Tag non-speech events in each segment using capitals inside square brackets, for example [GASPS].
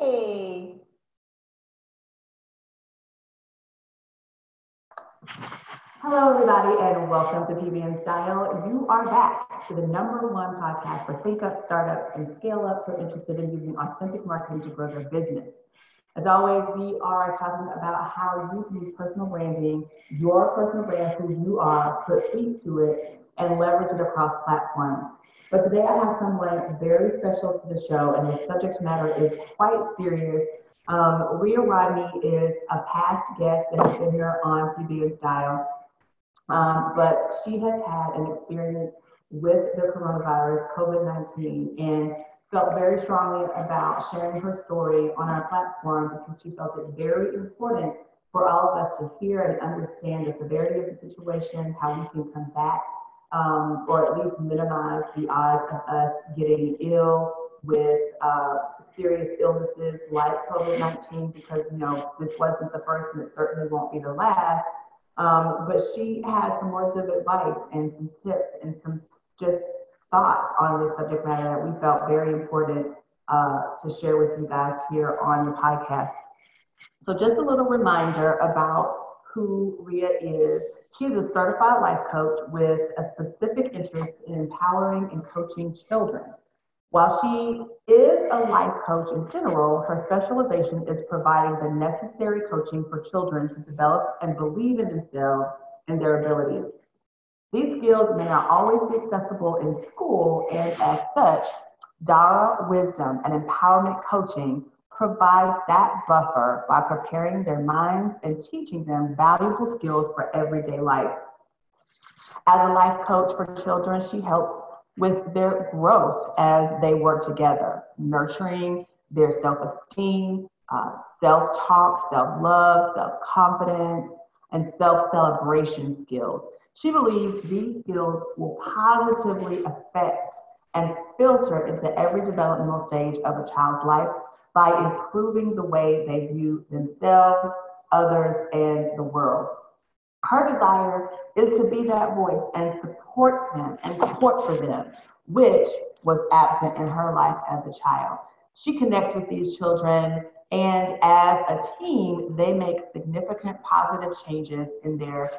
Hey. Hello, everybody, and welcome to PB & Style. You are back to the number one podcast for think up startups and scale ups who are interested in using authentic marketing to grow their business. As always, we are talking about how you can use personal branding, your personal brand, who you are, put feet to it and leverage it across platforms. But today I have someone very special to the show, and the subject matter is quite serious. Um, Reea Rodney is a past guest that has been here on PB & Style. Um, but she has had an experience with the coronavirus, COVID 19, and felt very strongly about sharing her story on our platform because she felt it very important for all of us to hear and understand the severity of the situation, how we can come back, um, or at least minimize the odds of us getting ill with uh, serious illnesses like COVID 19, because you know this wasn't the first and it certainly won't be the last. Um, but she had some words of advice and some tips and some just thoughts on this subject matter that we felt very important uh, to share with you guys here on the podcast. So, just a little reminder about who Reea is. She's a certified life coach with a specific interest in empowering and coaching children. While she is a life coach in general, her specialization is providing the necessary coaching for children to develop and believe in themselves and their abilities. These skills may not always be accessible in school, and as such, Dara Wisdom and Empowerment Coaching provides that buffer by preparing their minds and teaching them valuable skills for everyday life. As a life coach for children, she helps with their growth as they work together, nurturing their self esteem, uh, self talk, self love, self confidence, and self celebration skills. She believes these skills will positively affect and filter into every developmental stage of a child's life by improving the way they view themselves, others, and the world. Her desire is to be that voice and support them and support for them, which was absent in her life as a child. She connects with these children, and as a team, they make significant positive changes in their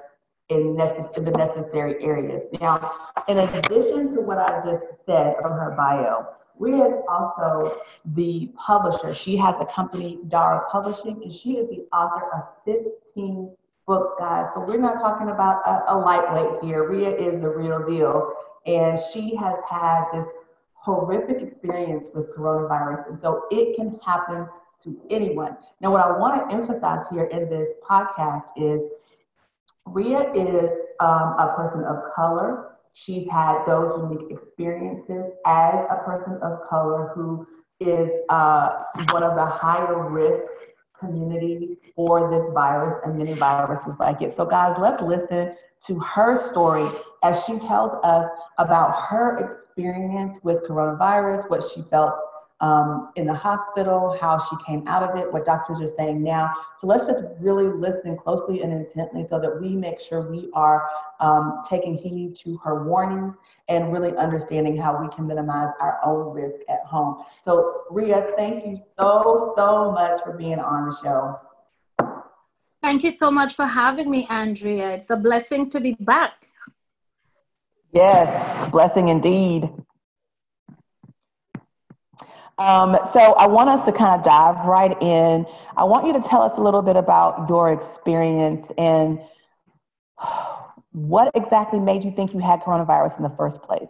in, necess- in the necessary areas. Now, in addition to what I just said from her bio, Is also the publisher. She has a company, Dara Publishing, and she is the author of 15 books, guys. So we're not talking about a, a lightweight here. Reea is the real deal. And she has had this horrific experience with coronavirus. And so it can happen to anyone. Now, what I want to emphasize here in this podcast is Reea is um, a person of color. She's had those unique experiences as a person of color who is uh, one of the higher risk community for this virus and many viruses like it. So, guys, let's listen to her story as she tells us about her experience with coronavirus, what she felt um, in the hospital, how she came out of it, what doctors are saying now. So let's just really listen closely and intently so that we make sure we are um, taking heed to her warnings and really understanding how we can minimize our own risk at home. So, Reea, thank you so, so much for being on the show. Thank you so much for having me, Andrea. It's a blessing to be back. Yes, blessing indeed. Um, so I want us to kind of dive right in. I want you to tell us a little bit about your experience and what exactly made you think you had coronavirus in the first place.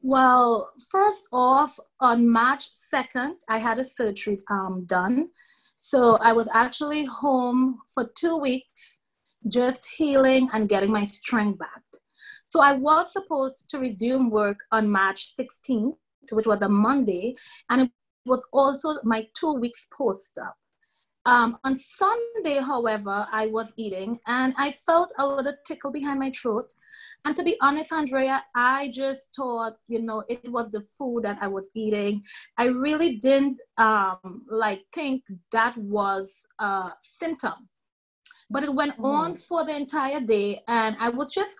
Well, first off, on March 2nd, I had a surgery um, done. So I was actually home for two weeks, just healing and getting my strength back. So I was supposed to resume work on March 16th which was a Monday, and it was also my two weeks post op. Um, on Sunday, however, I was eating and I felt a little tickle behind my throat. And to be honest, Andrea, I just thought, you know, it was the food that I was eating. I really didn't um, like think that was a symptom. But it went mm. on for the entire day and I was just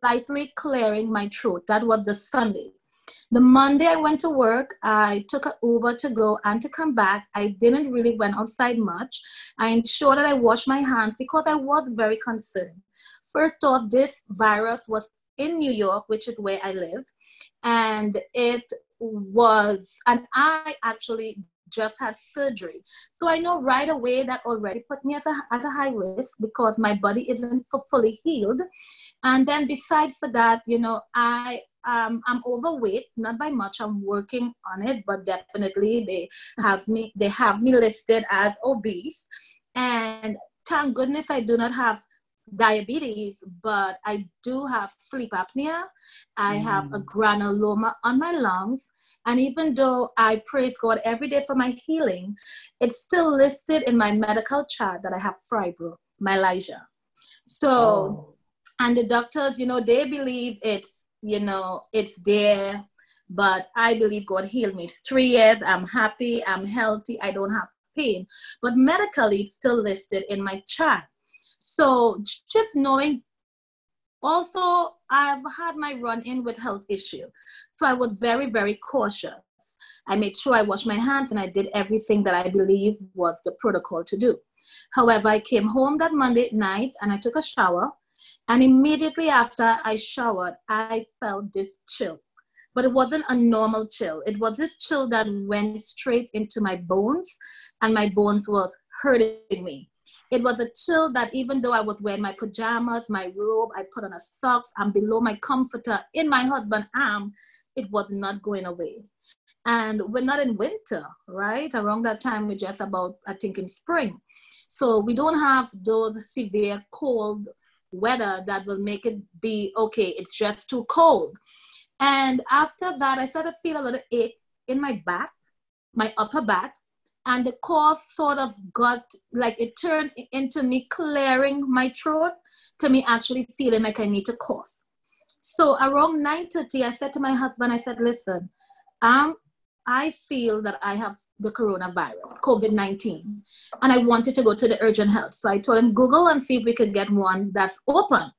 lightly clearing my throat. That was the Sunday. The Monday I went to work, I took an Uber to go and to come back. I didn't really went outside much. I ensured that I washed my hands because I was very concerned. First off, this virus was in New York, which is where I live, and it was, and I actually just had surgery. So I know right away that already put me at a, at a high risk because my body isn't fully healed. And then besides for that, you know, I um, I'm overweight, not by much. I'm working on it, but definitely they have me they have me listed as obese. And thank goodness I do not have diabetes, but I do have sleep apnea. I mm. have a mm. granuloma on my lungs. And even though I praise God every day for my healing, it's still listed in my medical chart that I have fibromyalgia. So, oh. and the doctors, you know, they believe it's, you know, it's there. But I believe God healed me. It's three years. I'm happy. I'm healthy. I don't have pain. But medically, it's still listed in my chart. So just knowing also I've had my run in with health issue. So I was very, very cautious. I made sure I washed my hands and I did everything that I believe was the protocol to do. However, I came home that Monday night and I took a shower. And immediately after I showered, I felt this chill. But it wasn't a normal chill. It was this chill that went straight into my bones, and my bones was hurting me. It was a chill that even though I was wearing my pajamas, my robe, I put on a socks, and below my comforter in my husband's arm, it was not going away. And we're not in winter, right? Around that time, we're just about, I think, in spring. So we don't have those severe cold weather that will make it be okay, it's just too cold. And after that, I started to feel a little ache in my back, my upper back, and the cough sort of got like it turned into me clearing my throat to me actually feeling like I need to cough. So around 9:30, I said to my husband, I said, listen, um, I feel that I have the coronavirus, COVID-19, and I wanted to go to the urgent health. So I told him, Google and see if we could get one that's open.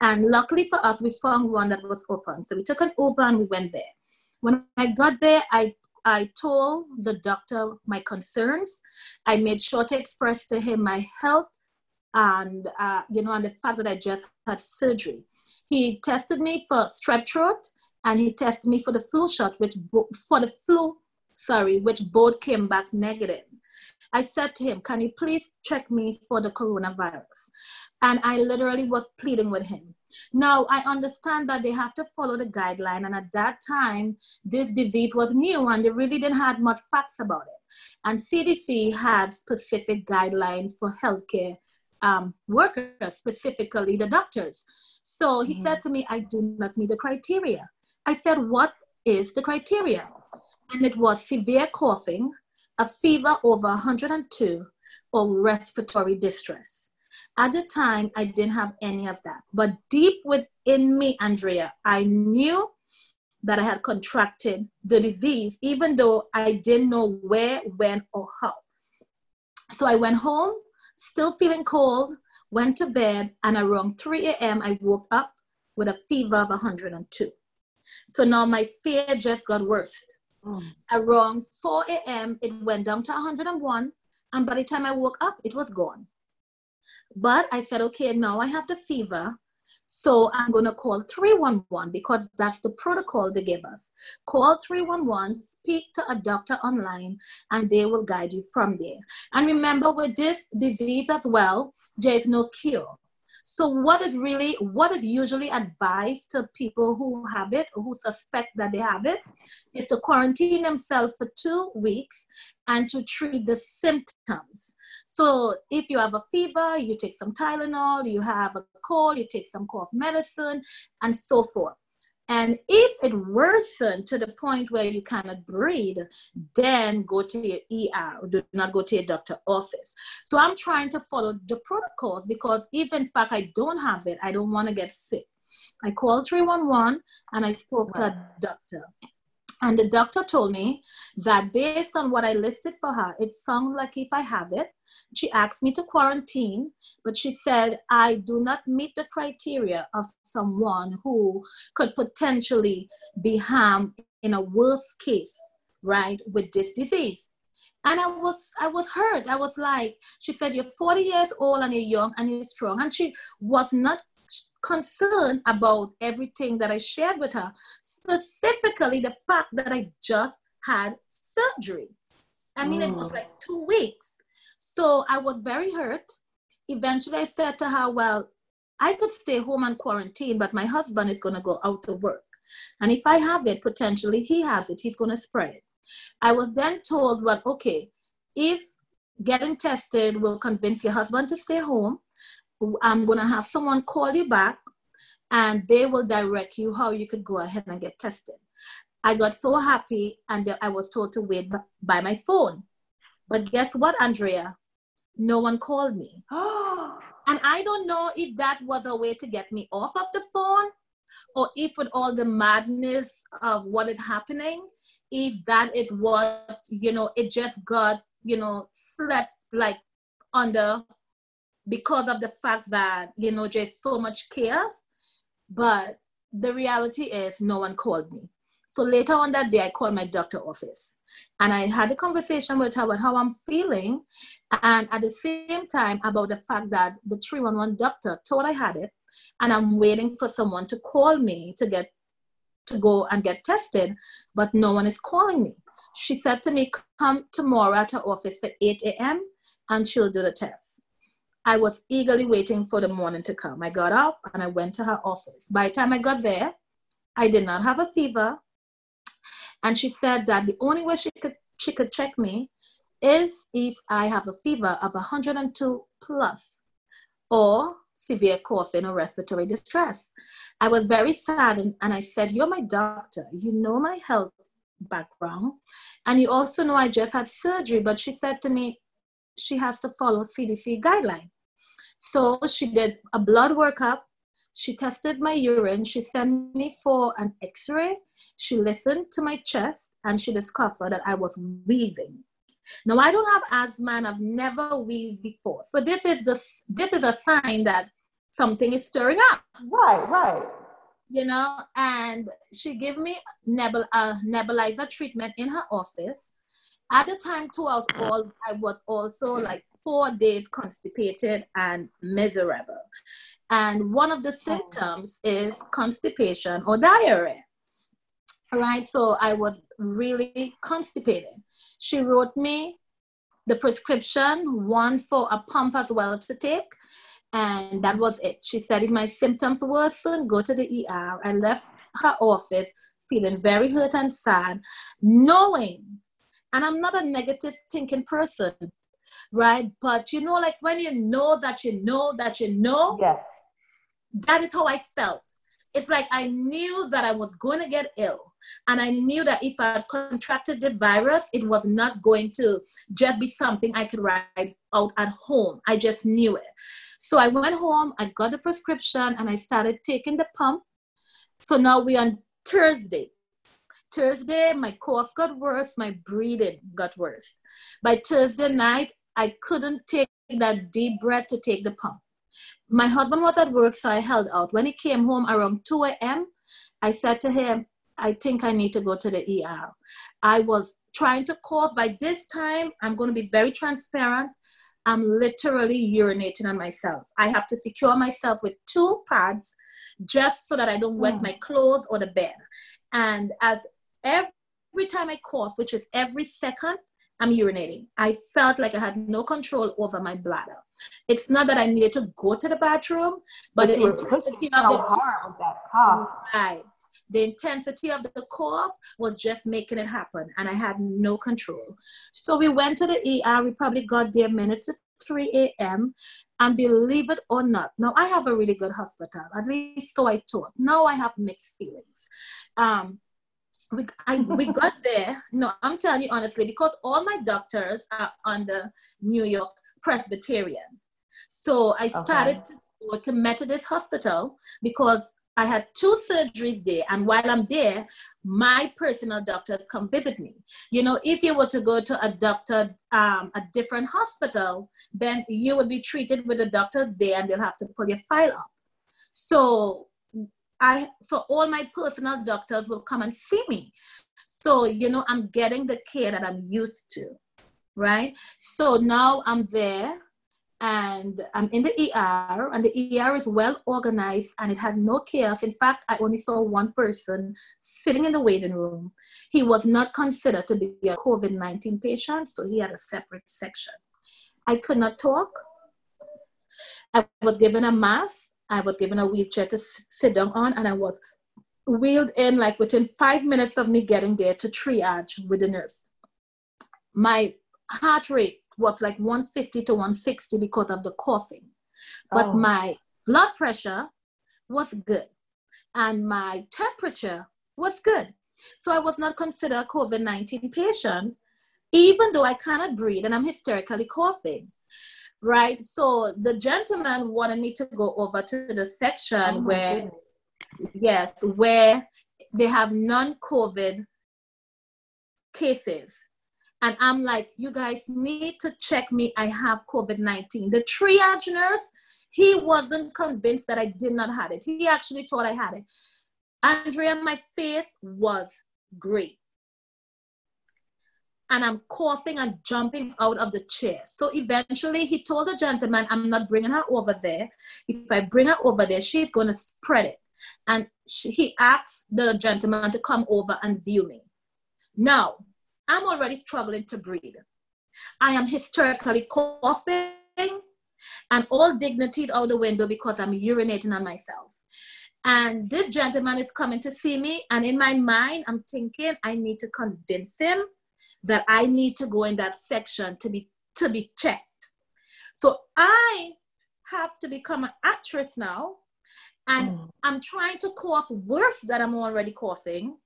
And luckily for us, we found one that was open. So we took an Uber and we went there. When I got there, I I told the doctor my concerns. I made sure to express to him my health and, uh, you know, and the fact that I just had surgery. He tested me for strep throat and he tested me for the flu shot, which for the flu, sorry, which both came back negative. I said to him, Can you please check me for the coronavirus? And I literally was pleading with him. Now, I understand that they have to follow the guideline. And at that time, this disease was new and they really didn't have much facts about it. And CDC had specific guidelines for healthcare um, workers, specifically the doctors. So he mm-hmm. said to me, I do not meet the criteria. I said, What is the criteria? And it was severe coughing, a fever over 102, or respiratory distress. At the time, I didn't have any of that. But deep within me, Andrea, I knew that I had contracted the disease, even though I didn't know where, when, or how. So I went home, still feeling cold, went to bed, and around 3 a.m., I woke up with a fever of 102. So now my fear just got worse. Mm. Around 4 a.m., it went down to 101. And by the time I woke up, it was gone. But I said, okay, now I have the fever. So I'm going to call 311 because that's the protocol they give us. Call 311, speak to a doctor online, and they will guide you from there. And remember, with this disease as well, there is no cure. So what is really, what is usually advised to people who have it or who suspect that they have it is to quarantine themselves for two weeks and to treat the symptoms. So if you have a fever, you take some Tylenol, you have a cold, you take some cough medicine, and so forth. And if it worsened to the point where you cannot breathe, then go to your ER. Do not go to your doctor office. So I'm trying to follow the protocols because if in fact I don't have it, I don't want to get sick. I called 311 and I spoke to a doctor. And the doctor told me that based on what I listed for her, it sounded like if I have it. She asked me to quarantine, but she said I do not meet the criteria of someone who could potentially be harmed in a worst case, right, with this disease. And I was I was hurt. I was like, she said, You're 40 years old and you're young and you're strong. And she was not concerned about everything that I shared with her, specifically the fact that I just had surgery. I mean, mm. it was mm. like two weeks. So I was very hurt. Eventually, I said to her, Well, I could stay home and quarantine, but my husband is going to go out to work. And if I have it, potentially he has it, he's going to spread it. I was then told, Well, okay, if getting tested will convince your husband to stay home, I'm going to have someone call you back and they will direct you how you could go ahead and get tested. I got so happy and I was told to wait by my phone. But guess what, Andrea? No one called me. [GASPS] and I don't know if that was a way to get me off of the phone or if with all the madness of what is happening, if that is what, you know, it just got, you know, slept like under because of the fact that, you know, there's so much chaos. But the reality is no one called me. So later on that day, I called my doctor office and I had a conversation with her about how I'm feeling. And at the same time, about the fact that the 311 doctor thought I had it. And I'm waiting for someone to call me to get to go and get tested, but no one is calling me. She said to me, Come tomorrow at her office at 8 a.m. and she'll do the test. I was eagerly waiting for the morning to come. I got up and I went to her office. By the time I got there, I did not have a fever. And she said that the only way she could, she could check me is if I have a fever of 102 plus or severe coughing or respiratory distress. I was very saddened and I said, You're my doctor. You know my health background. And you also know I just had surgery. But she said to me, she has to follow CDC guidelines. So she did a blood workup. She tested my urine. She sent me for an x ray. She listened to my chest and she discovered that I was wheezing. Now I don't have asthma and I've never wheezed before. So this is the this is a sign that something is stirring up. Right, right. You know, and she gave me nebul uh, a nebulizer treatment in her office. At the time, too, I was all I was also like four days constipated and miserable. And one of the oh. symptoms is constipation or diarrhea. All right, so I was really constipated. She wrote me the prescription, one for a pump as well to take. And that was it. She said, if my symptoms worsen, go to the ER. I left her office feeling very hurt and sad, knowing, and I'm not a negative thinking person, right? But you know, like when you know that you know that you know, yes. that is how I felt. It's like I knew that I was going to get ill. And I knew that if I contracted the virus, it was not going to just be something I could write out at home. I just knew it. So I went home, I got the prescription, and I started taking the pump. So now we're on Thursday. Thursday, my cough got worse, my breathing got worse. By Thursday night, I couldn't take that deep breath to take the pump. My husband was at work, so I held out. When he came home around 2 a.m., I said to him, I think I need to go to the ER. I was trying to cough. By this time, I'm going to be very transparent. I'm literally urinating on myself. I have to secure myself with two pads just so that I don't wet mm. my clothes or the bed. And as every time I cough, which is every second, I'm urinating. I felt like I had no control over my bladder. It's not that I needed to go to the bathroom, but, but the intensity of the cough, cough. Right. The intensity of the cough was just making it happen, and I had no control. So we went to the ER. We probably got there minutes to 3 a.m. And believe it or not, now I have a really good hospital. At least so I thought. Now I have mixed feelings. Um, we, I, we got [LAUGHS] there. No, I'm telling you honestly, because all my doctors are on the New York Presbyterian. So I started okay. to go to Methodist Hospital because I had two surgeries there. And while I'm there, my personal doctors come visit me. You know, if you were to go to a doctor, um, a different hospital, then you would be treated with the doctors there and they'll have to pull your file up. So I so all my personal doctors will come and see me. So, you know, I'm getting the care that I'm used to, right? So now I'm there and I'm in the ER, and the ER is well organized and it had no chaos. In fact, I only saw one person sitting in the waiting room. He was not considered to be a COVID 19 patient, so he had a separate section. I could not talk. I was given a mask I was given a wheelchair to sit down on, and I was wheeled in like within five minutes of me getting there to triage with the nurse. My heart rate was like 150 to 160 because of the coughing, but oh. my blood pressure was good, and my temperature was good. So I was not considered a COVID 19 patient, even though I cannot breathe and I'm hysterically coughing right? So the gentleman wanted me to go over to the section oh where, goodness. yes, where they have non-COVID cases. And I'm like, you guys need to check me. I have COVID 19. The triage nurse, he wasn't convinced that I did not have it. He actually thought I had it. Andrea, my face was great and I'm coughing and jumping out of the chair. So eventually he told the gentleman, I'm not bringing her over there. If I bring her over there, she's going to spread it. And she, he asked the gentleman to come over and view me. Now, I'm already struggling to breathe. I am hysterically coughing and all dignity out the window because I'm urinating on myself. And this gentleman is coming to see me. And in my mind, I'm thinking I need to convince him that I need to go in that section to be to be checked. So I have to become an actress now, and mm. I'm trying to cough worse that I'm already coughing,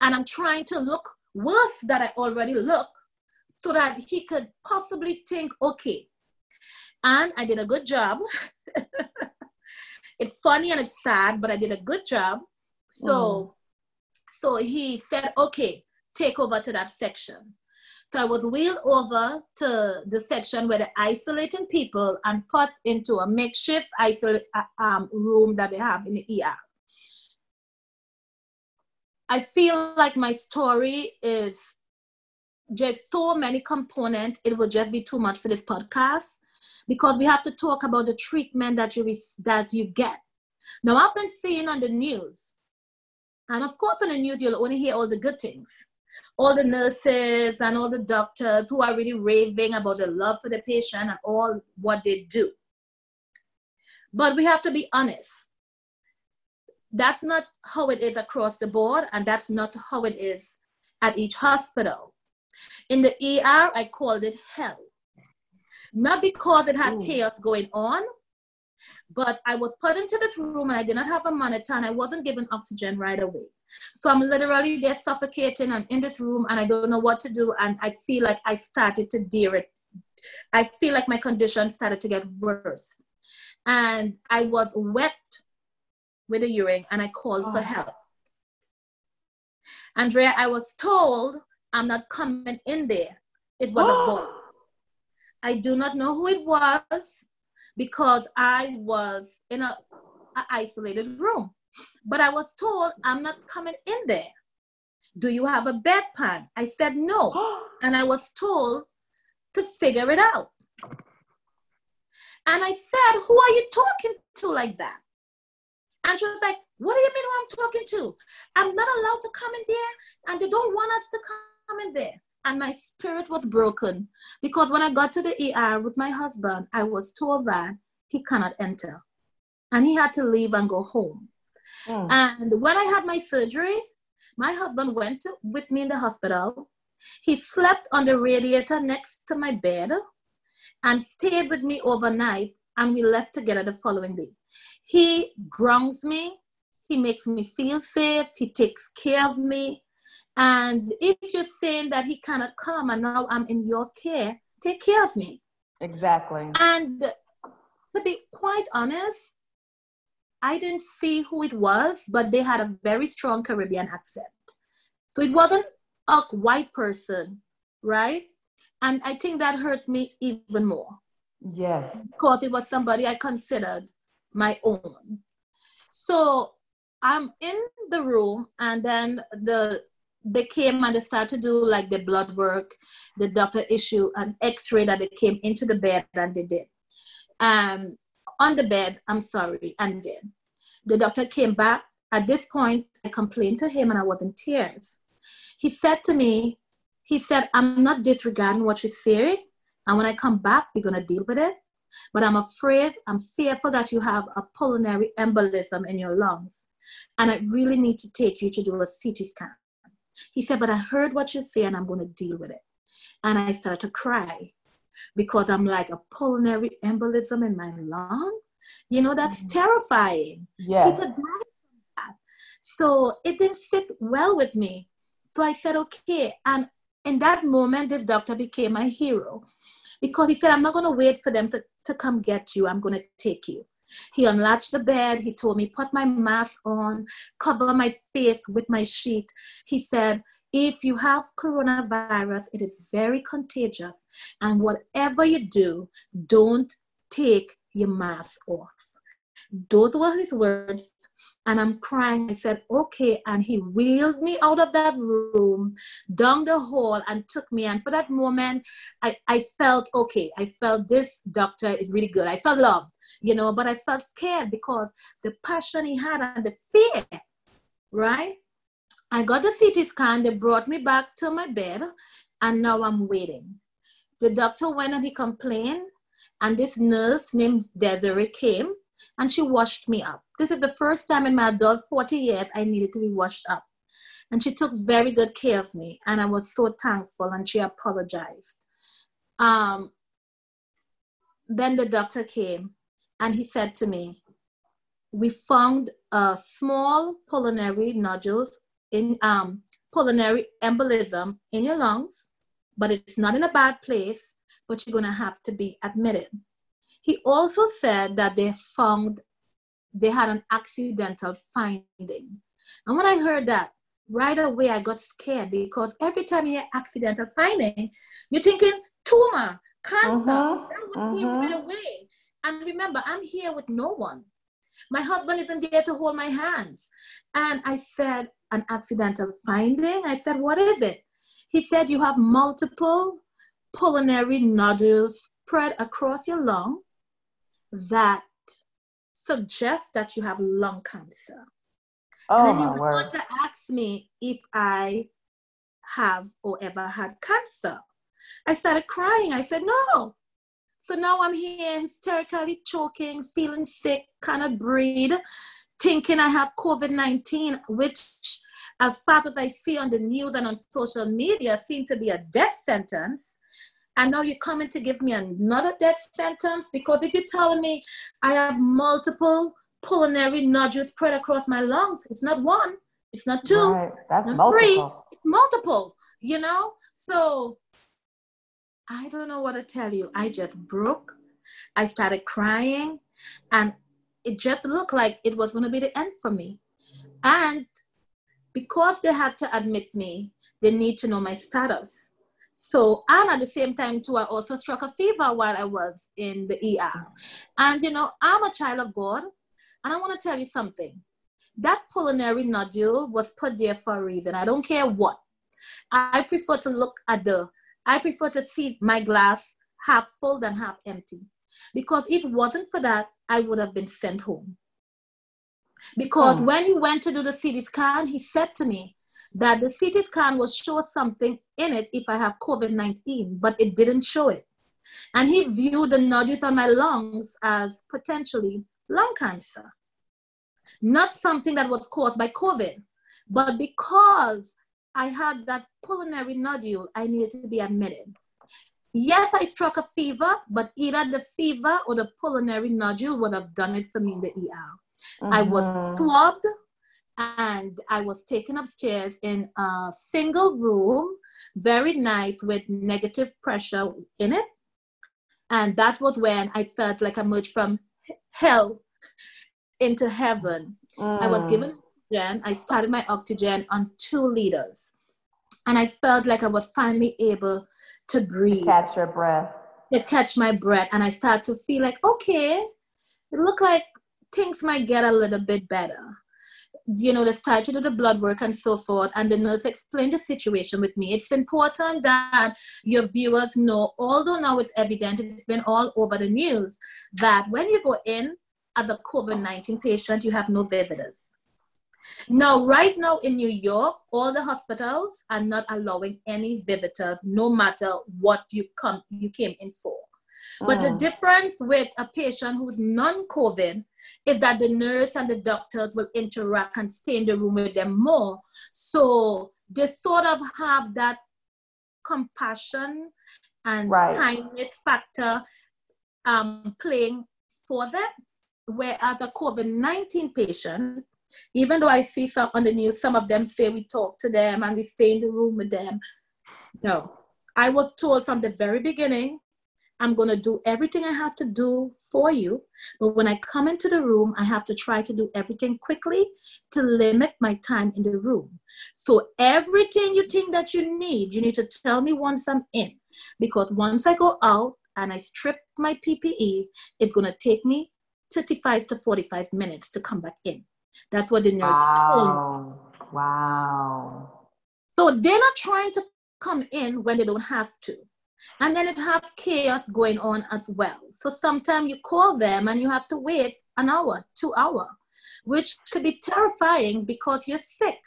and I'm trying to look worse that I already look, so that he could possibly think, okay. And I did a good job. [LAUGHS] it's funny and it's sad, but I did a good job. So, mm. so he said, okay, take over to that section. So I was wheeled over to the section where they're isolating people and put into a makeshift isolate uh, um, room that they have in the ER. I feel like my story is just so many components. It will just be too much for this podcast because we have to talk about the treatment that you that you get. Now I've been seeing on the news, and of course on the news you'll only hear all the good things all the nurses and all the doctors who are really raving about the love for the patient and all what they do. But we have to be honest. That's not how it is across the board, and that's not how it is at each hospital. In the ER, I called it hell. Not because it had Ooh. chaos going on, but I was put into this room and I did not have a monitor and I wasn't given oxygen right away. So I'm literally there suffocating and in this room and I don't know what to do. And I feel like I started to dear it. I feel like my condition started to get worse. And I was wet with the urine and I called oh. for ah. help. Andrea, I was told I'm not coming in there. It was a [GASPS] boy. I do not know who it was because I was in a, a isolated room. But I was told I'm not coming in there. Do you have a bedpan? I said no. [GASPS] and I was told to figure it out. And I said, Who are you talking to like that? And she was like, What do you mean who I'm talking to? I'm not allowed to come in there, and they don't want us to come in there. And my spirit was broken because when I got to the ER with my husband, I was told that he cannot enter. And he had to leave and go home. Mm. And when I had my surgery, my husband went to, with me in the hospital. He slept on the radiator next to my bed and stayed with me overnight. And we left together the following day. He grounds me, he makes me feel safe, he takes care of me. And if you're saying that he cannot come and now I'm in your care, take care of me. Exactly. And to be quite honest, I didn't see who it was, but they had a very strong Caribbean accent. So it wasn't a white person, right? And I think that hurt me even more. Yes. Because it was somebody I considered my own. So I'm in the room, and then the they came and they started to do like the blood work. The doctor issue an X-ray that they came into the bed and they did. Um, on the bed, I'm sorry, and did. The doctor came back. At this point, I complained to him and I was in tears. He said to me, he said, I'm not disregarding what you're saying. And when I come back, we're going to deal with it. But I'm afraid, I'm fearful that you have a pulmonary embolism in your lungs. And I really need to take you to do a CT scan. He said, But I heard what you say and I'm going to deal with it. And I started to cry because I'm like a pulmonary embolism in my lung. You know, that's mm-hmm. terrifying. Yeah. People die from that. So it didn't sit well with me. So I said, okay. And in that moment, this doctor became my hero because he said, I'm not going to wait for them to, to come get you. I'm going to take you. He unlatched the bed. He told me, put my mask on, cover my face with my sheet. He said, if you have coronavirus, it is very contagious. And whatever you do, don't take your mask off. Those were his words and I'm crying. I said, okay. And he wheeled me out of that room, down the hall, and took me. And for that moment, I, I felt okay. I felt this doctor is really good. I felt loved, you know, but I felt scared because the passion he had and the fear, right? I got a CT scan. They brought me back to my bed, and now I'm waiting. The doctor went and he complained, and this nurse named Desiree came and she washed me up. This is the first time in my adult 40 years I needed to be washed up. And she took very good care of me, and I was so thankful, and she apologized. Um, then the doctor came, and he said to me, We found a small pulmonary nodules in um, pulmonary embolism in your lungs, but it's not in a bad place, but you're going to have to be admitted. He also said that they found they had an accidental finding. And when I heard that, right away I got scared because every time you hear accidental finding, you're thinking tumor, cancer. Uh-huh. That would uh-huh. right away. And remember, I'm here with no one. My husband isn't there to hold my hands. And I said, an accidental finding? I said, what is it? He said, you have multiple pulmonary nodules spread across your lung that suggests that you have lung cancer. Oh, and then he went to ask me if I have or ever had cancer. I started crying. I said, no. So now I'm here hysterically choking, feeling sick, kind of breathe, thinking I have COVID 19, which, as fast as I see on the news and on social media, seems to be a death sentence. And now you're coming to give me another death sentence because if you're telling me I have multiple pulmonary nodules spread across my lungs, it's not one, it's not two, right. That's it's not multiple. three, it's multiple, you know? So I don't know what to tell you. I just broke. I started crying and it just looked like it was going to be the end for me. And because they had to admit me, they need to know my status. So, and at the same time, too, I also struck a fever while I was in the ER. And, you know, I'm a child of God. And I want to tell you something. That pulmonary nodule was put there for a reason. I don't care what. I prefer to look at the, I prefer to see my glass half full than half empty. Because if it wasn't for that, I would have been sent home. Because oh. when he went to do the CT scan, he said to me, that the CT scan will show something in it if I have COVID 19, but it didn't show it. And he viewed the nodules on my lungs as potentially lung cancer, not something that was caused by COVID, but because I had that pulmonary nodule, I needed to be admitted. Yes, I struck a fever, but either the fever or the pulmonary nodule would have done it for me in the ER. I was mm-hmm. swabbed and I was taken upstairs in a single room, very nice with negative pressure in it. And that was when I felt like I moved from hell into heaven. Mm. I was mm. given oxygen. I started my oxygen on two liters. And I felt like I was finally able to breathe. To catch your breath. To catch my breath. And I started to feel like, okay, it looked like things might get a little bit better you know, they started to the blood work and so forth, and the nurse explained the situation with me. It's important that your viewers know, although now it's evident, it's been all over the news, that when you go in as a COVID 19 patient, you have no visitors. Now, right now in New York, all the hospitals are not allowing any visitors, no matter what you come you came in for. But the mm. difference with a patient who's non-COVID is that the nurse and the doctors will interact and stay in the room with them more. So they sort of have that compassion and right. kindness factor um, playing for them. Whereas a COVID 19 patient, even though I see some on the news, some of them say we talk to them and we stay in the room with them. No, I was told from the very beginning I'm going to do everything I have to do for you. But when I come into the room, I have to try to do everything quickly to limit my time in the room. So everything you think that you need, you need to tell me once I'm in. Because once I go out and I strip my PPE, it's going to take me 35 to 45 minutes to come back in. That's what the nurse wow. told me. Wow. So they're not trying to come in when they don't have to. And then it has chaos going on as well. So sometimes you call them and you have to wait an hour, two hour, which could be terrifying because you're sick.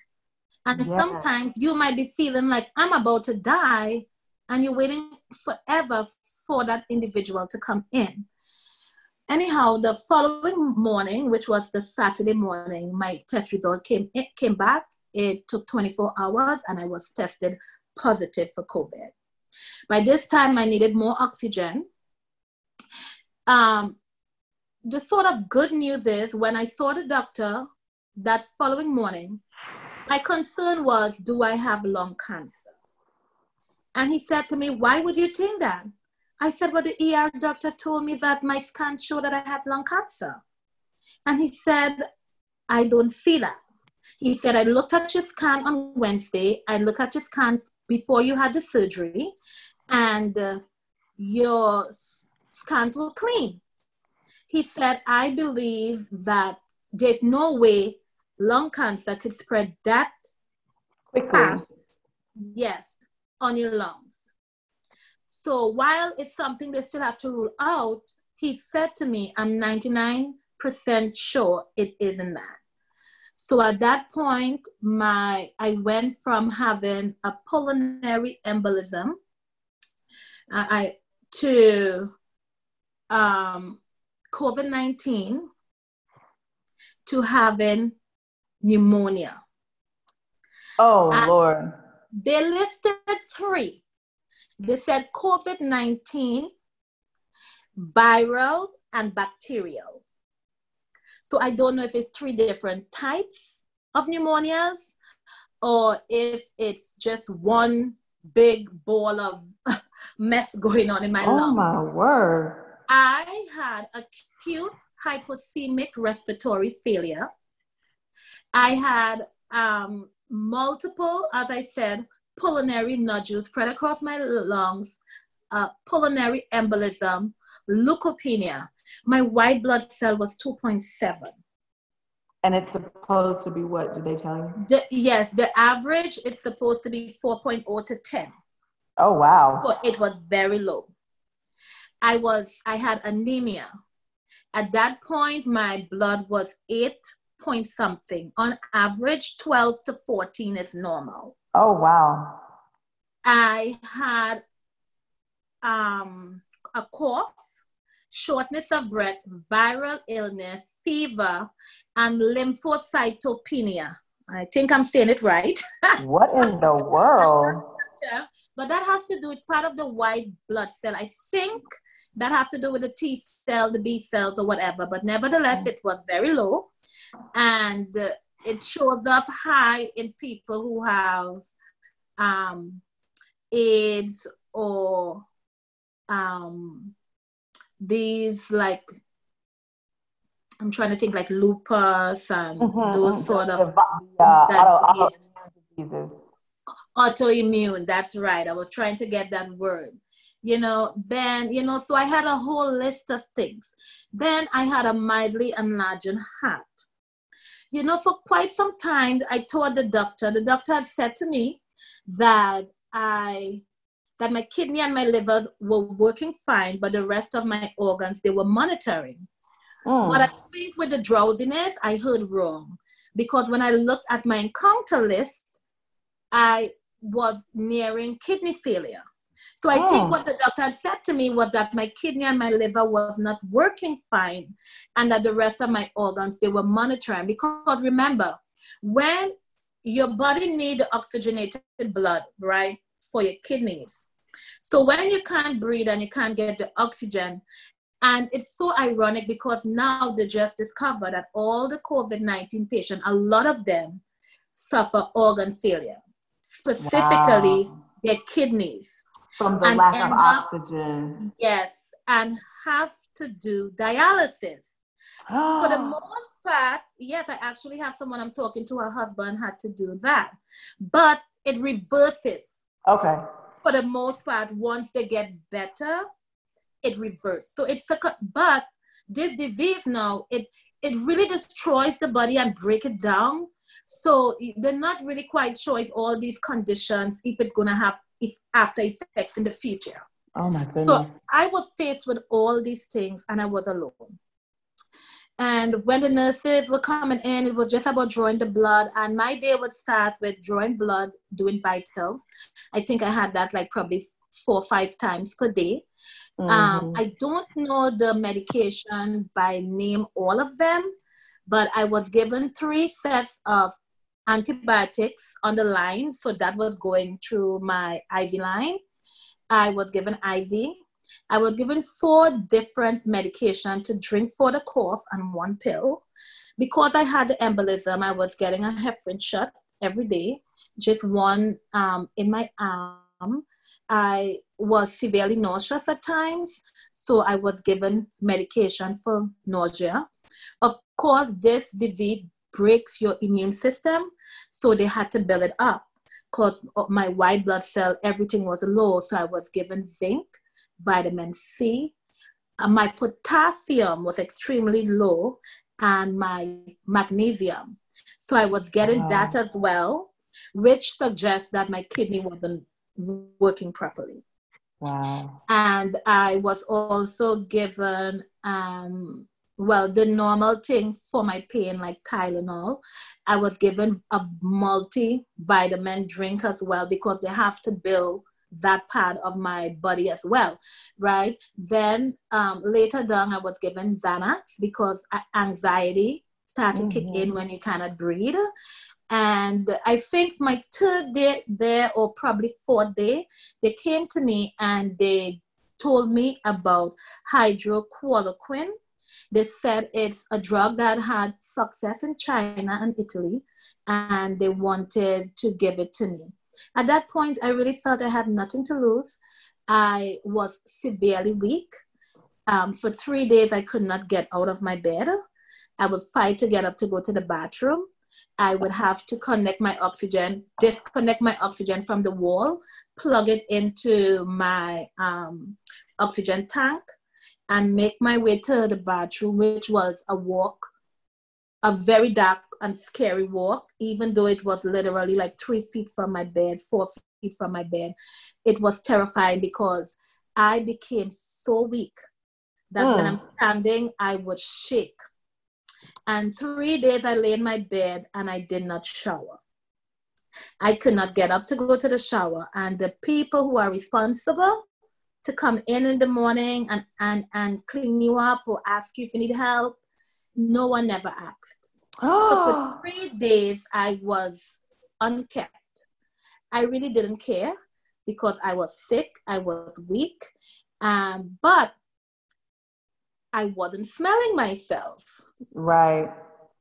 And yeah. sometimes you might be feeling like I'm about to die and you're waiting forever for that individual to come in. Anyhow, the following morning, which was the Saturday morning, my test result came it came back. It took 24 hours and I was tested positive for COVID. By this time, I needed more oxygen. Um, the sort of good news is when I saw the doctor that following morning, my concern was, do I have lung cancer? And he said to me, why would you think that? I said, well, the ER doctor told me that my scan showed that I had lung cancer. And he said, I don't see that. He said, I looked at your scan on Wednesday. I looked at your scan before you had the surgery and uh, your scans were clean. He said, I believe that there's no way lung cancer could spread that quickly. Fast, yes, on your lungs. So while it's something they still have to rule out, he said to me, I'm 99% sure it isn't that. So at that point, my I went from having a pulmonary embolism uh, I to um, COVID nineteen to having pneumonia. Oh and Lord! They listed three. They said COVID nineteen, viral, and bacterial. So I don't know if it's three different types of pneumonias or if it's just one big ball of [LAUGHS] mess going on in my oh lungs. Oh my word. I had acute hypoxemic respiratory failure. I had um, multiple, as I said, pulmonary nodules spread across my lungs, uh, pulmonary embolism, leukopenia. My white blood cell was 2.7. And it's supposed to be what? Did they tell you? The, yes, the average it's supposed to be 4.0 to 10. Oh wow. But it was very low. I was I had anemia. At that point my blood was 8 point something. On average 12 to 14 is normal. Oh wow. I had um, a cough, shortness of breath, viral illness, fever, and lymphocytopenia. I think I'm saying it right. [LAUGHS] what in the world? But that has to do, it's part of the white blood cell. I think that has to do with the T cell, the B cells, or whatever. But nevertheless, it was very low. And uh, it shows up high in people who have um, AIDS or um, these like I'm trying to think like lupus and mm-hmm, those mm-hmm. sort of uh, auto, diseases. Autoimmune, that's right. I was trying to get that word. You know, then, you know, so I had a whole list of things. Then I had a mildly enlarged heart. you know, for quite some time, I told the doctor, the doctor had said to me that I that my kidney and my liver were working fine, but the rest of my organs they were monitoring. Mm. But I think with the drowsiness, I heard wrong because when I looked at my encounter list, I was nearing kidney failure. So I oh. think what the doctor had said to me was that my kidney and my liver was not working fine and that the rest of my organs they were monitoring because remember when your body need oxygenated blood right for your kidneys so when you can't breathe and you can't get the oxygen and it's so ironic because now they just discovered that all the covid-19 patients a lot of them suffer organ failure specifically wow. their kidneys from the lack of oxygen. Up, yes, and have to do dialysis. For the [GASPS] most part, yes, I actually have someone I'm talking to, her husband had to do that. But it reverses. Okay. For the most part, once they get better, it reverses. So it's a, but this disease now, it, it really destroys the body and break it down. So they're not really quite sure if all these conditions, if it's gonna have if after effects in the future. Oh my goodness. So I was faced with all these things and I was alone. And when the nurses were coming in, it was just about drawing the blood. And my day would start with drawing blood, doing vitals. I think I had that like probably four or five times per day. Um, mm-hmm. Um, I don't know the medication by name, all of them, but I was given three sets of antibiotics on the line. So that was going through my IV line. I was given IV. I was given four different medication to drink for the cough and one pill. Because I had the embolism, I was getting a heparin shot every day, just one um, in my arm. I was severely nauseous at times, so I was given medication for nausea. Of course, this disease breaks your immune system. So they had to build it up because my white blood cell, everything was low. So I was given zinc, vitamin C. Uh, my potassium was extremely low and my magnesium. So I was getting wow. that as well, which suggests that my kidney wasn't working properly. Wow. And I was also given um, well, the normal thing for my pain, like Tylenol, I was given a multivitamin drink as well because they have to build that part of my body as well, right? Then um, later down, I was given Xanax because anxiety started mm-hmm. to kick in when you cannot breathe. And I think my third day there, or probably fourth day, they came to me and they told me about hydroxychloroquine they said it's a drug that had success in China and Italy, and they wanted to give it to me. At that point, I really felt I had nothing to lose. I was severely weak. Um, for three days, I could not get out of my bed. I would fight to get up to go to the bathroom. I would have to connect my oxygen, disconnect my oxygen from the wall, plug it into my um, oxygen tank, and make my way to the bathroom, which was a walk, a very dark and scary walk, even though it was literally like three feet from my bed, four feet from my bed. It was terrifying because I became so weak that mm. when I'm standing, I would shake. And three days I lay in my bed and I did not shower. I could not get up to go to the shower. And the people who are responsible to come in in the morning and, and, and clean you up or ask you if you need help. No one ever asked. Oh. So for ah. three days, I was unkept. I really didn't care because I was sick, I was weak, um, but I wasn't smelling myself. Right.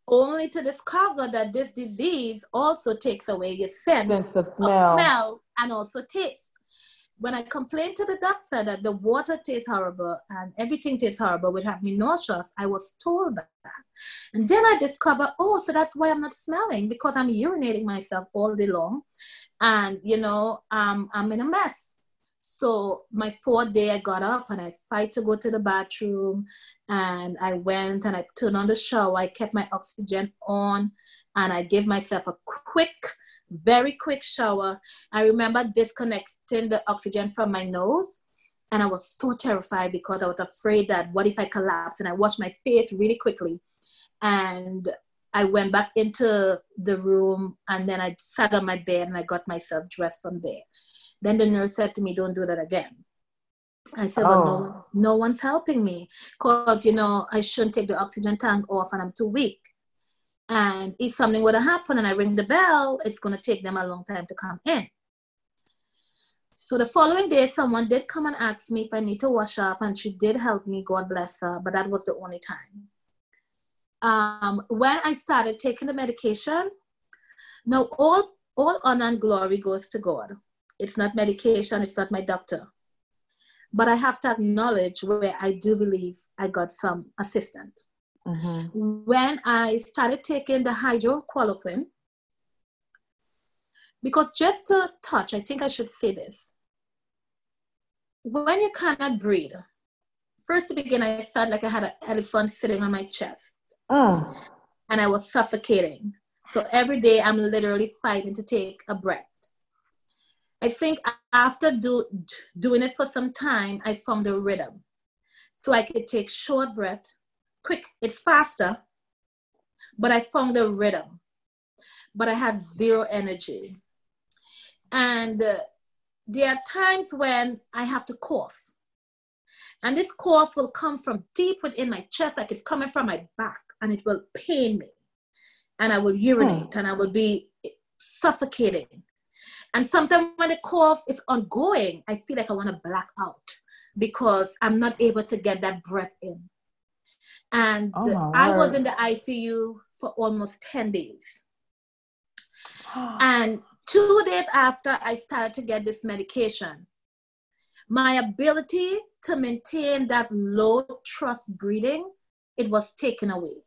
Only to discover that this disease also takes away your sense, sense of smell. of smell and also taste when I complained to the doctor that the water tastes horrible and everything tastes horrible, would have me nauseous, I was told that. And then I discovered, oh, so that's why I'm not smelling because I'm urinating myself all day long, and you know, um, I'm in a mess. So my fourth day, I got up and I fight to go to the bathroom, and I went and I turned on the shower. I kept my oxygen on, and I gave myself a quick, very quick shower. I remember disconnecting the oxygen from my nose, and I was so terrified because I was afraid that what if I collapse? And I washed my face really quickly, and I went back into the room, and then I sat on my bed and I got myself dressed from there. Then the nurse said to me, Don't do that again. I said, Well, no, oh. no one's helping me because, you know, I shouldn't take the oxygen tank off and I'm too weak. And if something were to happen and I ring the bell, it's going to take them a long time to come in. So the following day, someone did come and ask me if I need to wash up, and she did help me, God bless her, but that was the only time. Um, when I started taking the medication, now all, all honor and glory goes to God. It's not medication, it's not my doctor. But I have to acknowledge where I do believe I got some assistance. Mm-hmm. When I started taking the hydroxychloroquine, because just to touch, I think I should say this. When you cannot breathe, first to begin, I felt like I had an elephant sitting on my chest. Oh. And I was suffocating. So every day I'm literally fighting to take a breath. I think after do, doing it for some time, I found a rhythm. So I could take short breath, quick, it's faster, but I found a rhythm. But I had zero energy. And uh, there are times when I have to cough. And this cough will come from deep within my chest, like it's coming from my back, and it will pain me. And I will urinate hmm. and I will be suffocating. And sometimes when the cough is ongoing, I feel like I want to black out because I'm not able to get that breath in. And oh I was in the ICU for almost 10 days. [GASPS] and two days after I started to get this medication, my ability to maintain that low trust breathing, it was taken away.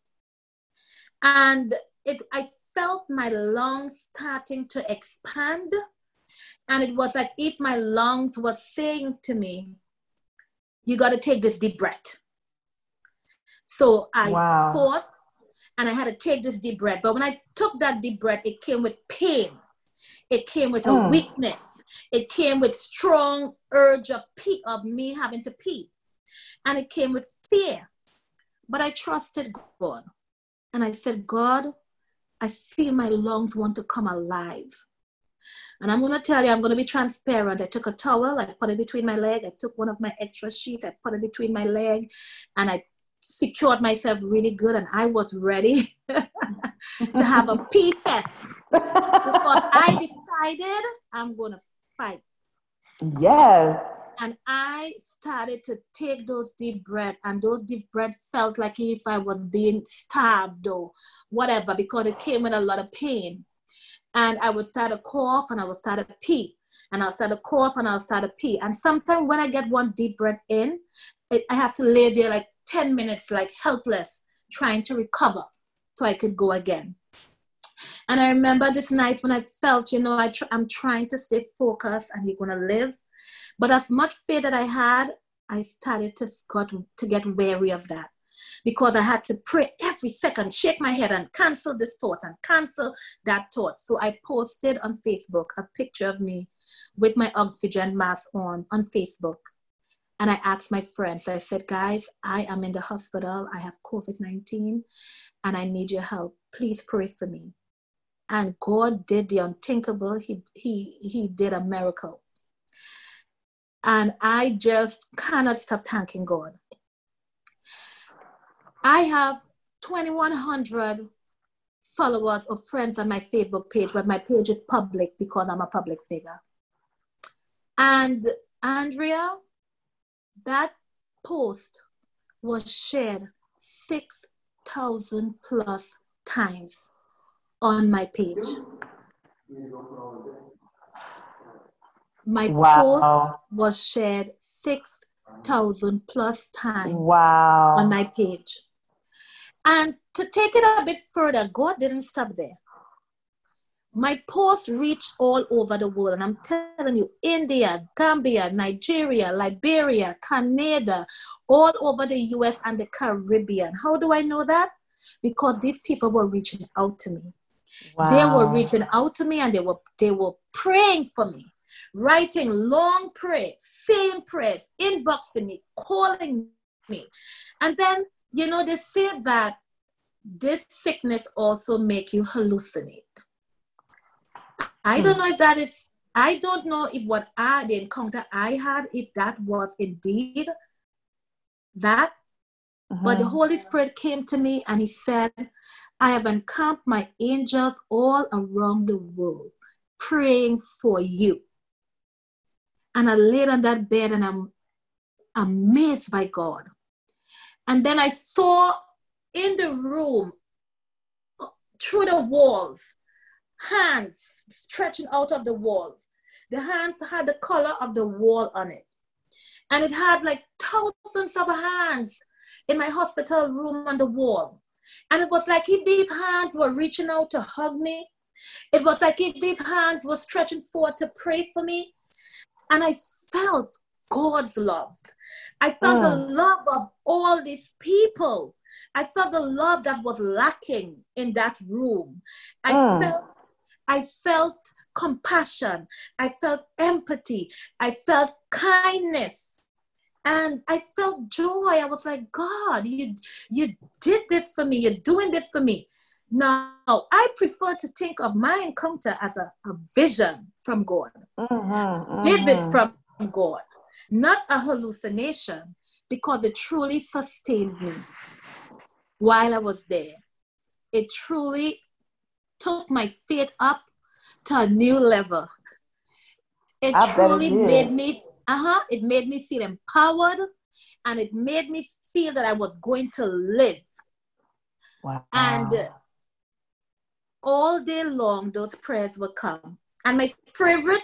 And it, I felt my lungs starting to expand and it was like if my lungs were saying to me, you got to take this deep breath. So I wow. fought and I had to take this deep breath. But when I took that deep breath, it came with pain. It came with a mm. weakness. It came with strong urge of pee, of me having to pee. And it came with fear. But I trusted God. And I said, God, I feel my lungs want to come alive. And I'm going to tell you, I'm going to be transparent. I took a towel, I put it between my leg. I took one of my extra sheets, I put it between my leg, and I secured myself really good. And I was ready [LAUGHS] to have a pee fest because I decided I'm going to fight. Yes. And I started to take those deep breaths, and those deep breaths felt like if I was being stabbed or whatever because it came with a lot of pain and I would start to cough and I would start to pee and I'll start to cough and I'll start to pee. And sometimes when I get one deep breath in, it, I have to lay there like 10 minutes, like helpless, trying to recover so I could go again. And I remember this night when I felt, you know, I tr- I'm trying to stay focused and you're going to live. But as much fear that I had, I started to, got, to get wary of that because I had to pray every second, shake my head and cancel this thought and cancel that thought. So I posted on Facebook a picture of me with my oxygen mask on on Facebook. And I asked my friends, I said, guys, I am in the hospital. I have COVID 19 and I need your help. Please pray for me. And God did the unthinkable. He, he, he did a miracle. And I just cannot stop thanking God. I have 2,100 followers or friends on my Facebook page, but my page is public because I'm a public figure. And Andrea, that post was shared 6,000 plus times on my page. My wow. post was shared 6,000 plus times wow. on my page. And to take it a bit further, God didn't stop there. My post reached all over the world. And I'm telling you, India, Gambia, Nigeria, Liberia, Canada, all over the US and the Caribbean. How do I know that? Because these people were reaching out to me. Wow. They were reaching out to me and they were they were praying for me, writing long prayers, saying prayers, inboxing me, calling me. And then, you know, they say that this sickness also make you hallucinate. I don't hmm. know if that if I don't know if what I, the encounter I had, if that was indeed that. Uh-huh. But the uh-huh. Holy Spirit came to me and He said, I have encamped my angels all around the world praying for you. And I laid on that bed and I'm amazed by God. And then I saw in the room, through the walls, hands stretching out of the walls. The hands had the color of the wall on it. And it had like thousands of hands in my hospital room on the wall. And it was like if these hands were reaching out to hug me. It was like if these hands were stretching forward to pray for me. And I felt God's love. I felt the mm. love of all these people. I felt the love that was lacking in that room. I mm. felt I felt compassion. I felt empathy. I felt kindness. And I felt joy. I was like, God, you, you did this for me. You're doing this for me. Now, I prefer to think of my encounter as a, a vision from God, mm-hmm, mm-hmm. vivid from God, not a hallucination, because it truly sustained me while I was there. It truly took my faith up to a new level. It I truly it made me, uh-huh, it made me feel empowered and it made me feel that I was going to live. Wow. And uh, all day long, those prayers would come. And my favorite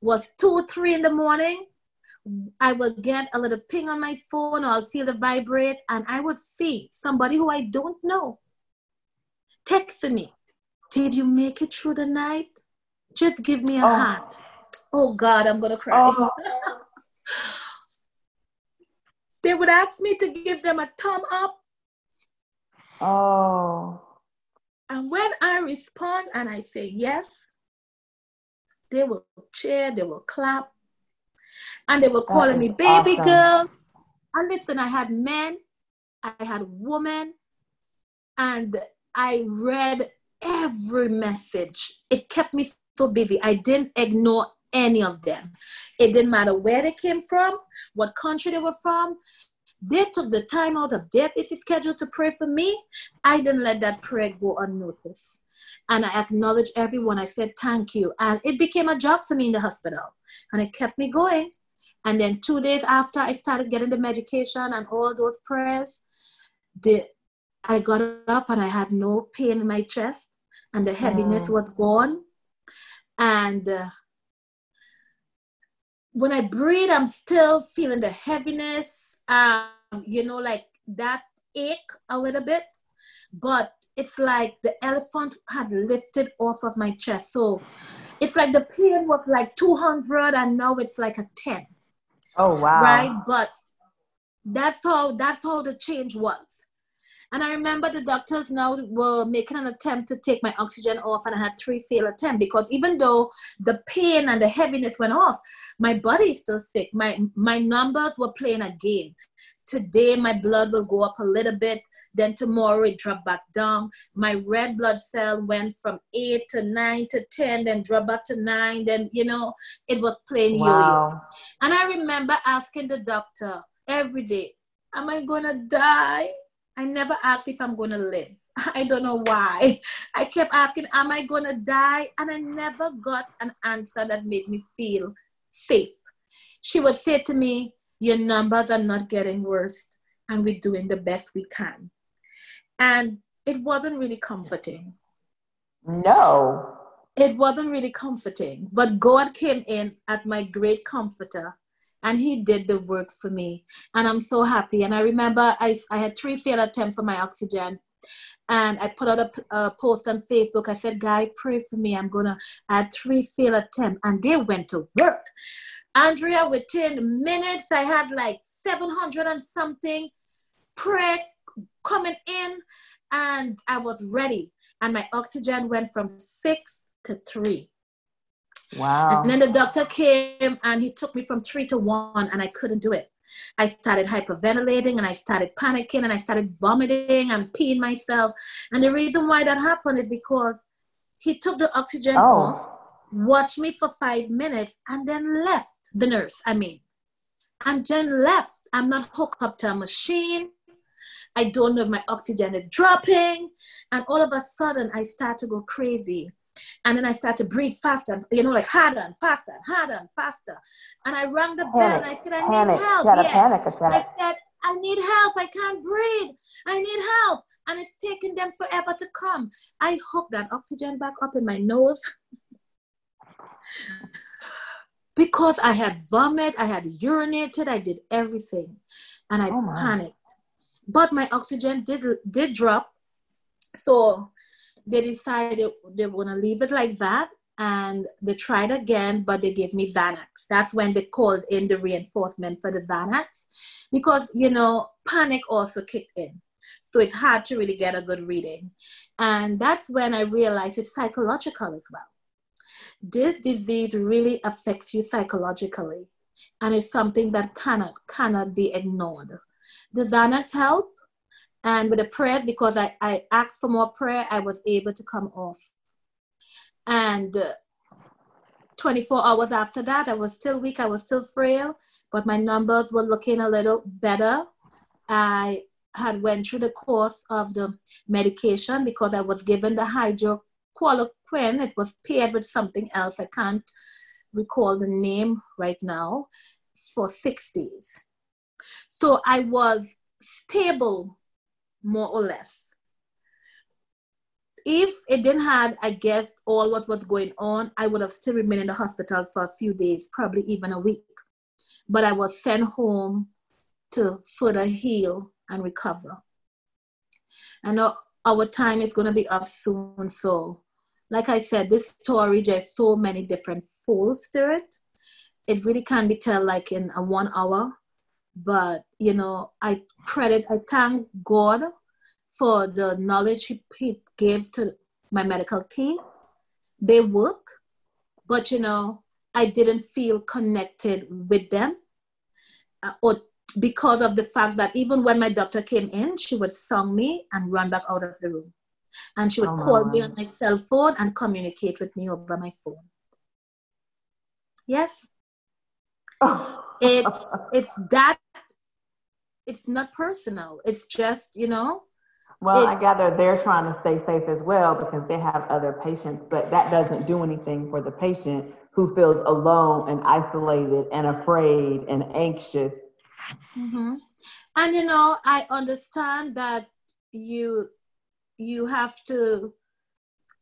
was two, or three in the morning. I would get a little ping on my phone, or I'll feel it vibrate, and I would see somebody who I don't know texting me. Did you make it through the night? Just give me a oh. hand. Oh God, I'm gonna cry. Oh. [LAUGHS] they would ask me to give them a thumb up. Oh. And when I respond and I say yes, they will cheer, they will clap, and they were calling me baby awesome. girl. And listen, I had men, I had women, and I read every message. It kept me so busy. I didn't ignore any of them. It didn't matter where they came from, what country they were from. They took the time out of their busy schedule to pray for me. I didn't let that prayer go unnoticed. And I acknowledged everyone. I said, thank you. And it became a job for me in the hospital. And it kept me going. And then two days after I started getting the medication and all those prayers, the, I got up and I had no pain in my chest and the heaviness mm. was gone. And uh, when I breathe, I'm still feeling the heaviness, um, you know, like that ache a little bit. But it's like the elephant had lifted off of my chest. So it's like the pain was like 200 and now it's like a 10. Oh, wow. Right? But that's how that's how the change was and I remember the doctors now were making an attempt to take my oxygen off, and I had three failed attempts because even though the pain and the heaviness went off, my body is still sick. My my numbers were playing a game. Today my blood will go up a little bit, then tomorrow it dropped back down. My red blood cell went from eight to nine to ten, then dropped back to nine. Then you know it was playing wow. yo-yo. And I remember asking the doctor every day, "Am I gonna die?" I never asked if I'm going to live. [LAUGHS] I don't know why. I kept asking, Am I going to die? And I never got an answer that made me feel safe. She would say to me, Your numbers are not getting worse, and we're doing the best we can. And it wasn't really comforting. No. It wasn't really comforting. But God came in as my great comforter and he did the work for me and i'm so happy and i remember i, I had three failed attempts on my oxygen And I put out a, a post on Facebook. I said, Guy, pray for me. I'm to add three failed attempts. And they went to work. Andrea, within minutes, I had like 700 and something prayer coming in, and I was ready. And my oxygen went from six to three. Wow. And then the doctor came and he took me from three to one, and I couldn't do it. I started hyperventilating and I started panicking and I started vomiting and peeing myself. And the reason why that happened is because he took the oxygen oh. off, watched me for five minutes, and then left the nurse, I mean, and then left. I'm not hooked up to a machine. I don't know if my oxygen is dropping. And all of a sudden, I start to go crazy. And then I start to breathe faster, you know, like harder and faster, harder and faster. And I rang the bell and I said, I panic. need help. A panic attack. I said, I need help. I can't breathe. I need help. And it's taking them forever to come. I hooked that oxygen back up in my nose. [SIGHS] because I had vomit, I had urinated, I did everything, and I oh panicked. But my oxygen did did drop, so they decided they gonna leave it like that, and they tried again, but they gave me Xanax. That's when they called in the reinforcement for the Xanax, because you know panic also kicked in. So it's hard to really get a good reading. And that's when I realized it's psychological as well this disease really affects you psychologically and it's something that cannot cannot be ignored the xanax help and with a prayer because i, I asked for more prayer i was able to come off and uh, 24 hours after that i was still weak i was still frail but my numbers were looking a little better i had went through the course of the medication because i was given the hydro Qualiquin. It was paired with something else. I can't recall the name right now for six days. So I was stable, more or less. If it didn't have, I guess, all what was going on, I would have still remained in the hospital for a few days, probably even a week. But I was sent home to further heal and recover. I know our time is going to be up soon, so like I said, this story there's so many different folds to it. It really can be told like in a one hour, but you know, I credit, I thank God for the knowledge He, he gave to my medical team. They work, but you know, I didn't feel connected with them, uh, or because of the fact that even when my doctor came in, she would song me and run back out of the room and she would oh, call me on my cell phone and communicate with me over my phone. Yes. It [LAUGHS] it's that it's not personal. It's just, you know. Well, I gather they're trying to stay safe as well because they have other patients, but that doesn't do anything for the patient who feels alone and isolated and afraid and anxious. Mm-hmm. And you know, I understand that you you have to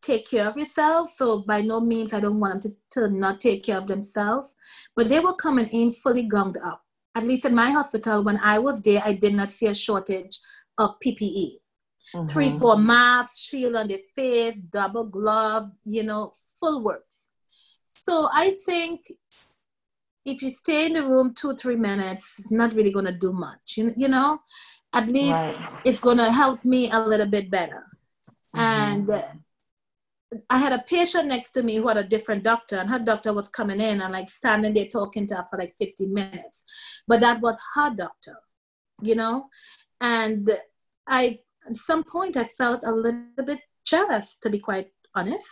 take care of yourself. So by no means I don't want them to, to not take care of themselves. But they were coming in fully gunged up. At least in my hospital, when I was there, I did not see a shortage of PPE. Mm-hmm. Three, four masks, shield on their face, double glove, you know, full works. So I think if you stay in the room two, three minutes, it's not really going to do much. You, you know, at least right. it's going to help me a little bit better. Mm-hmm. And I had a patient next to me who had a different doctor, and her doctor was coming in and like standing there talking to her for like 15 minutes. But that was her doctor, you know? And I, at some point, I felt a little bit jealous, to be quite honest.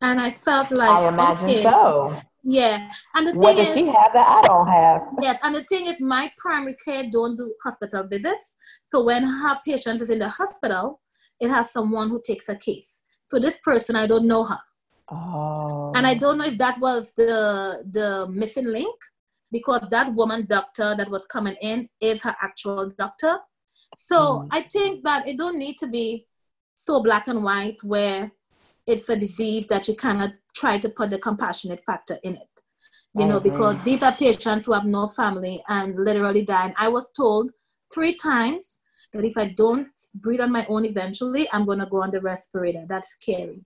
And I felt like. I imagine okay, so. Yeah, and the thing what does is, she have that I don't have? Yes, and the thing is, my primary care don't do hospital visits. So when her patient is in the hospital, it has someone who takes a case. So this person, I don't know her. Oh. And I don't know if that was the the missing link because that woman doctor that was coming in is her actual doctor. So mm. I think that it don't need to be so black and white where it's a disease that you cannot try to put the compassionate factor in it. You know, because these are patients who have no family and literally dying. I was told three times that if I don't breathe on my own eventually, I'm going to go on the respirator. That's scary.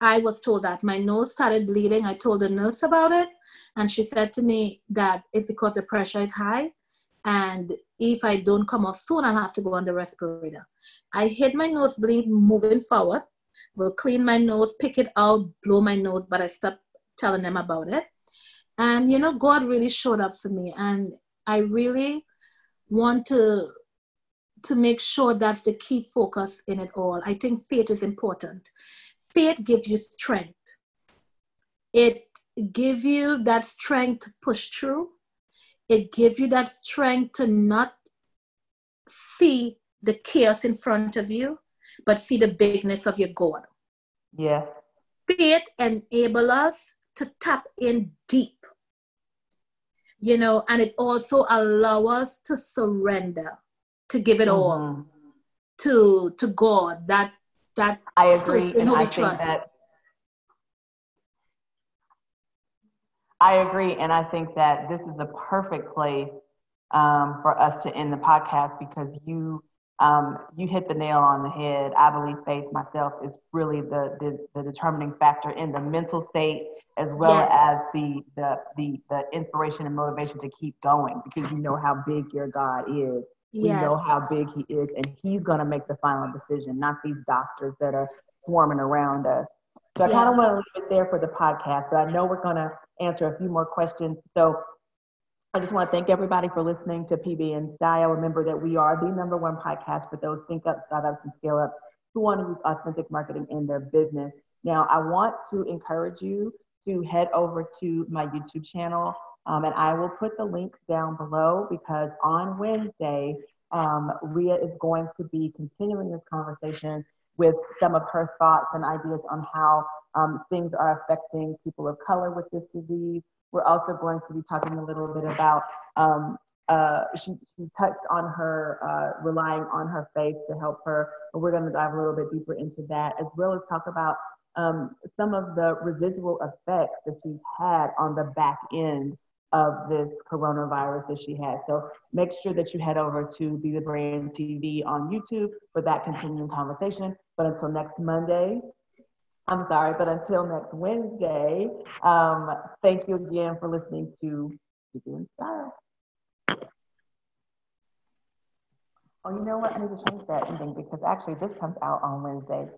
I was told that my nose started bleeding. I told the nurse about it, and she said to me that it's because the pressure is high, and if I don't come off soon, I'll have to go on the respirator. I hid my nose bleed moving forward. Will clean my nose, pick it out, blow my nose, but I stopped telling them about it. And you know, God really showed up for me, and I really want to to make sure that's the key focus in it all. I think faith is important. Faith gives you strength. It gives you that strength to push through. It gives you that strength to not see the chaos in front of you, but see the bigness of your God. Yes. Faith enable us to tap in deep. You know, and it also allow us to surrender to give it mm-hmm. all to to God. That that I agree, and I think that I agree, and I think that this is a perfect place um, for us to end the podcast because you um, you hit the nail on the head. I believe faith myself is really the, the, the determining factor in the mental state as well yes. as the, the the the inspiration and motivation to keep going because you know how big your God is. Yes. We know how big he is, and he's going to make the final decision, not these doctors that are swarming around us. So I yeah. kind of want to leave it there for the podcast, but I know we're going to answer a few more questions. So I just want to thank everybody for listening to PB and Style. Remember that we are the number one podcast for those think up, start startups, and scale ups who want to use authentic marketing in their business. Now, I want to encourage you to head over to my YouTube channel um, and I will put the link down below because on Wednesday, um, Reea is going to be continuing this conversation with some of her thoughts and ideas on how um, things are affecting people of color with this disease. We're also going to be talking a little bit about, um, uh, she, she touched on her uh, relying on her faith to help her, but we're going to dive a little bit deeper into that, as well as talk about um, some of the residual effects that she's had on the back end of this coronavirus that she had. So make sure that you head over to Be the Brand TV on YouTube for that continuing conversation. But until next Monday, I'm sorry, but until next Wednesday, um, thank you again for listening to Doing Style. Oh, you know what? I need to change that ending because actually this comes out on Wednesday.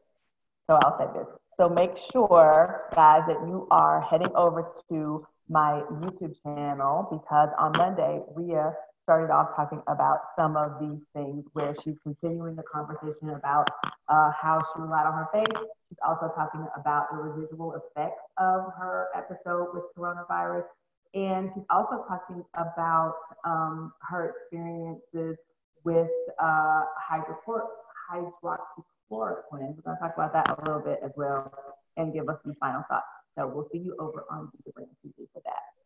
So I'll say this. So make sure, guys, that you are heading over to my YouTube channel because on Monday, Reea started off talking about some of these things where she's continuing the conversation about uh, how she relied on her faith. She's also talking about the residual effects of her episode with coronavirus. And she's also talking about um, her experiences with uh, hydrochlor- hydroxychloroquine. We're going to talk about that a little bit as well and give us some final thoughts. So we'll see you over on the Brand TV for that.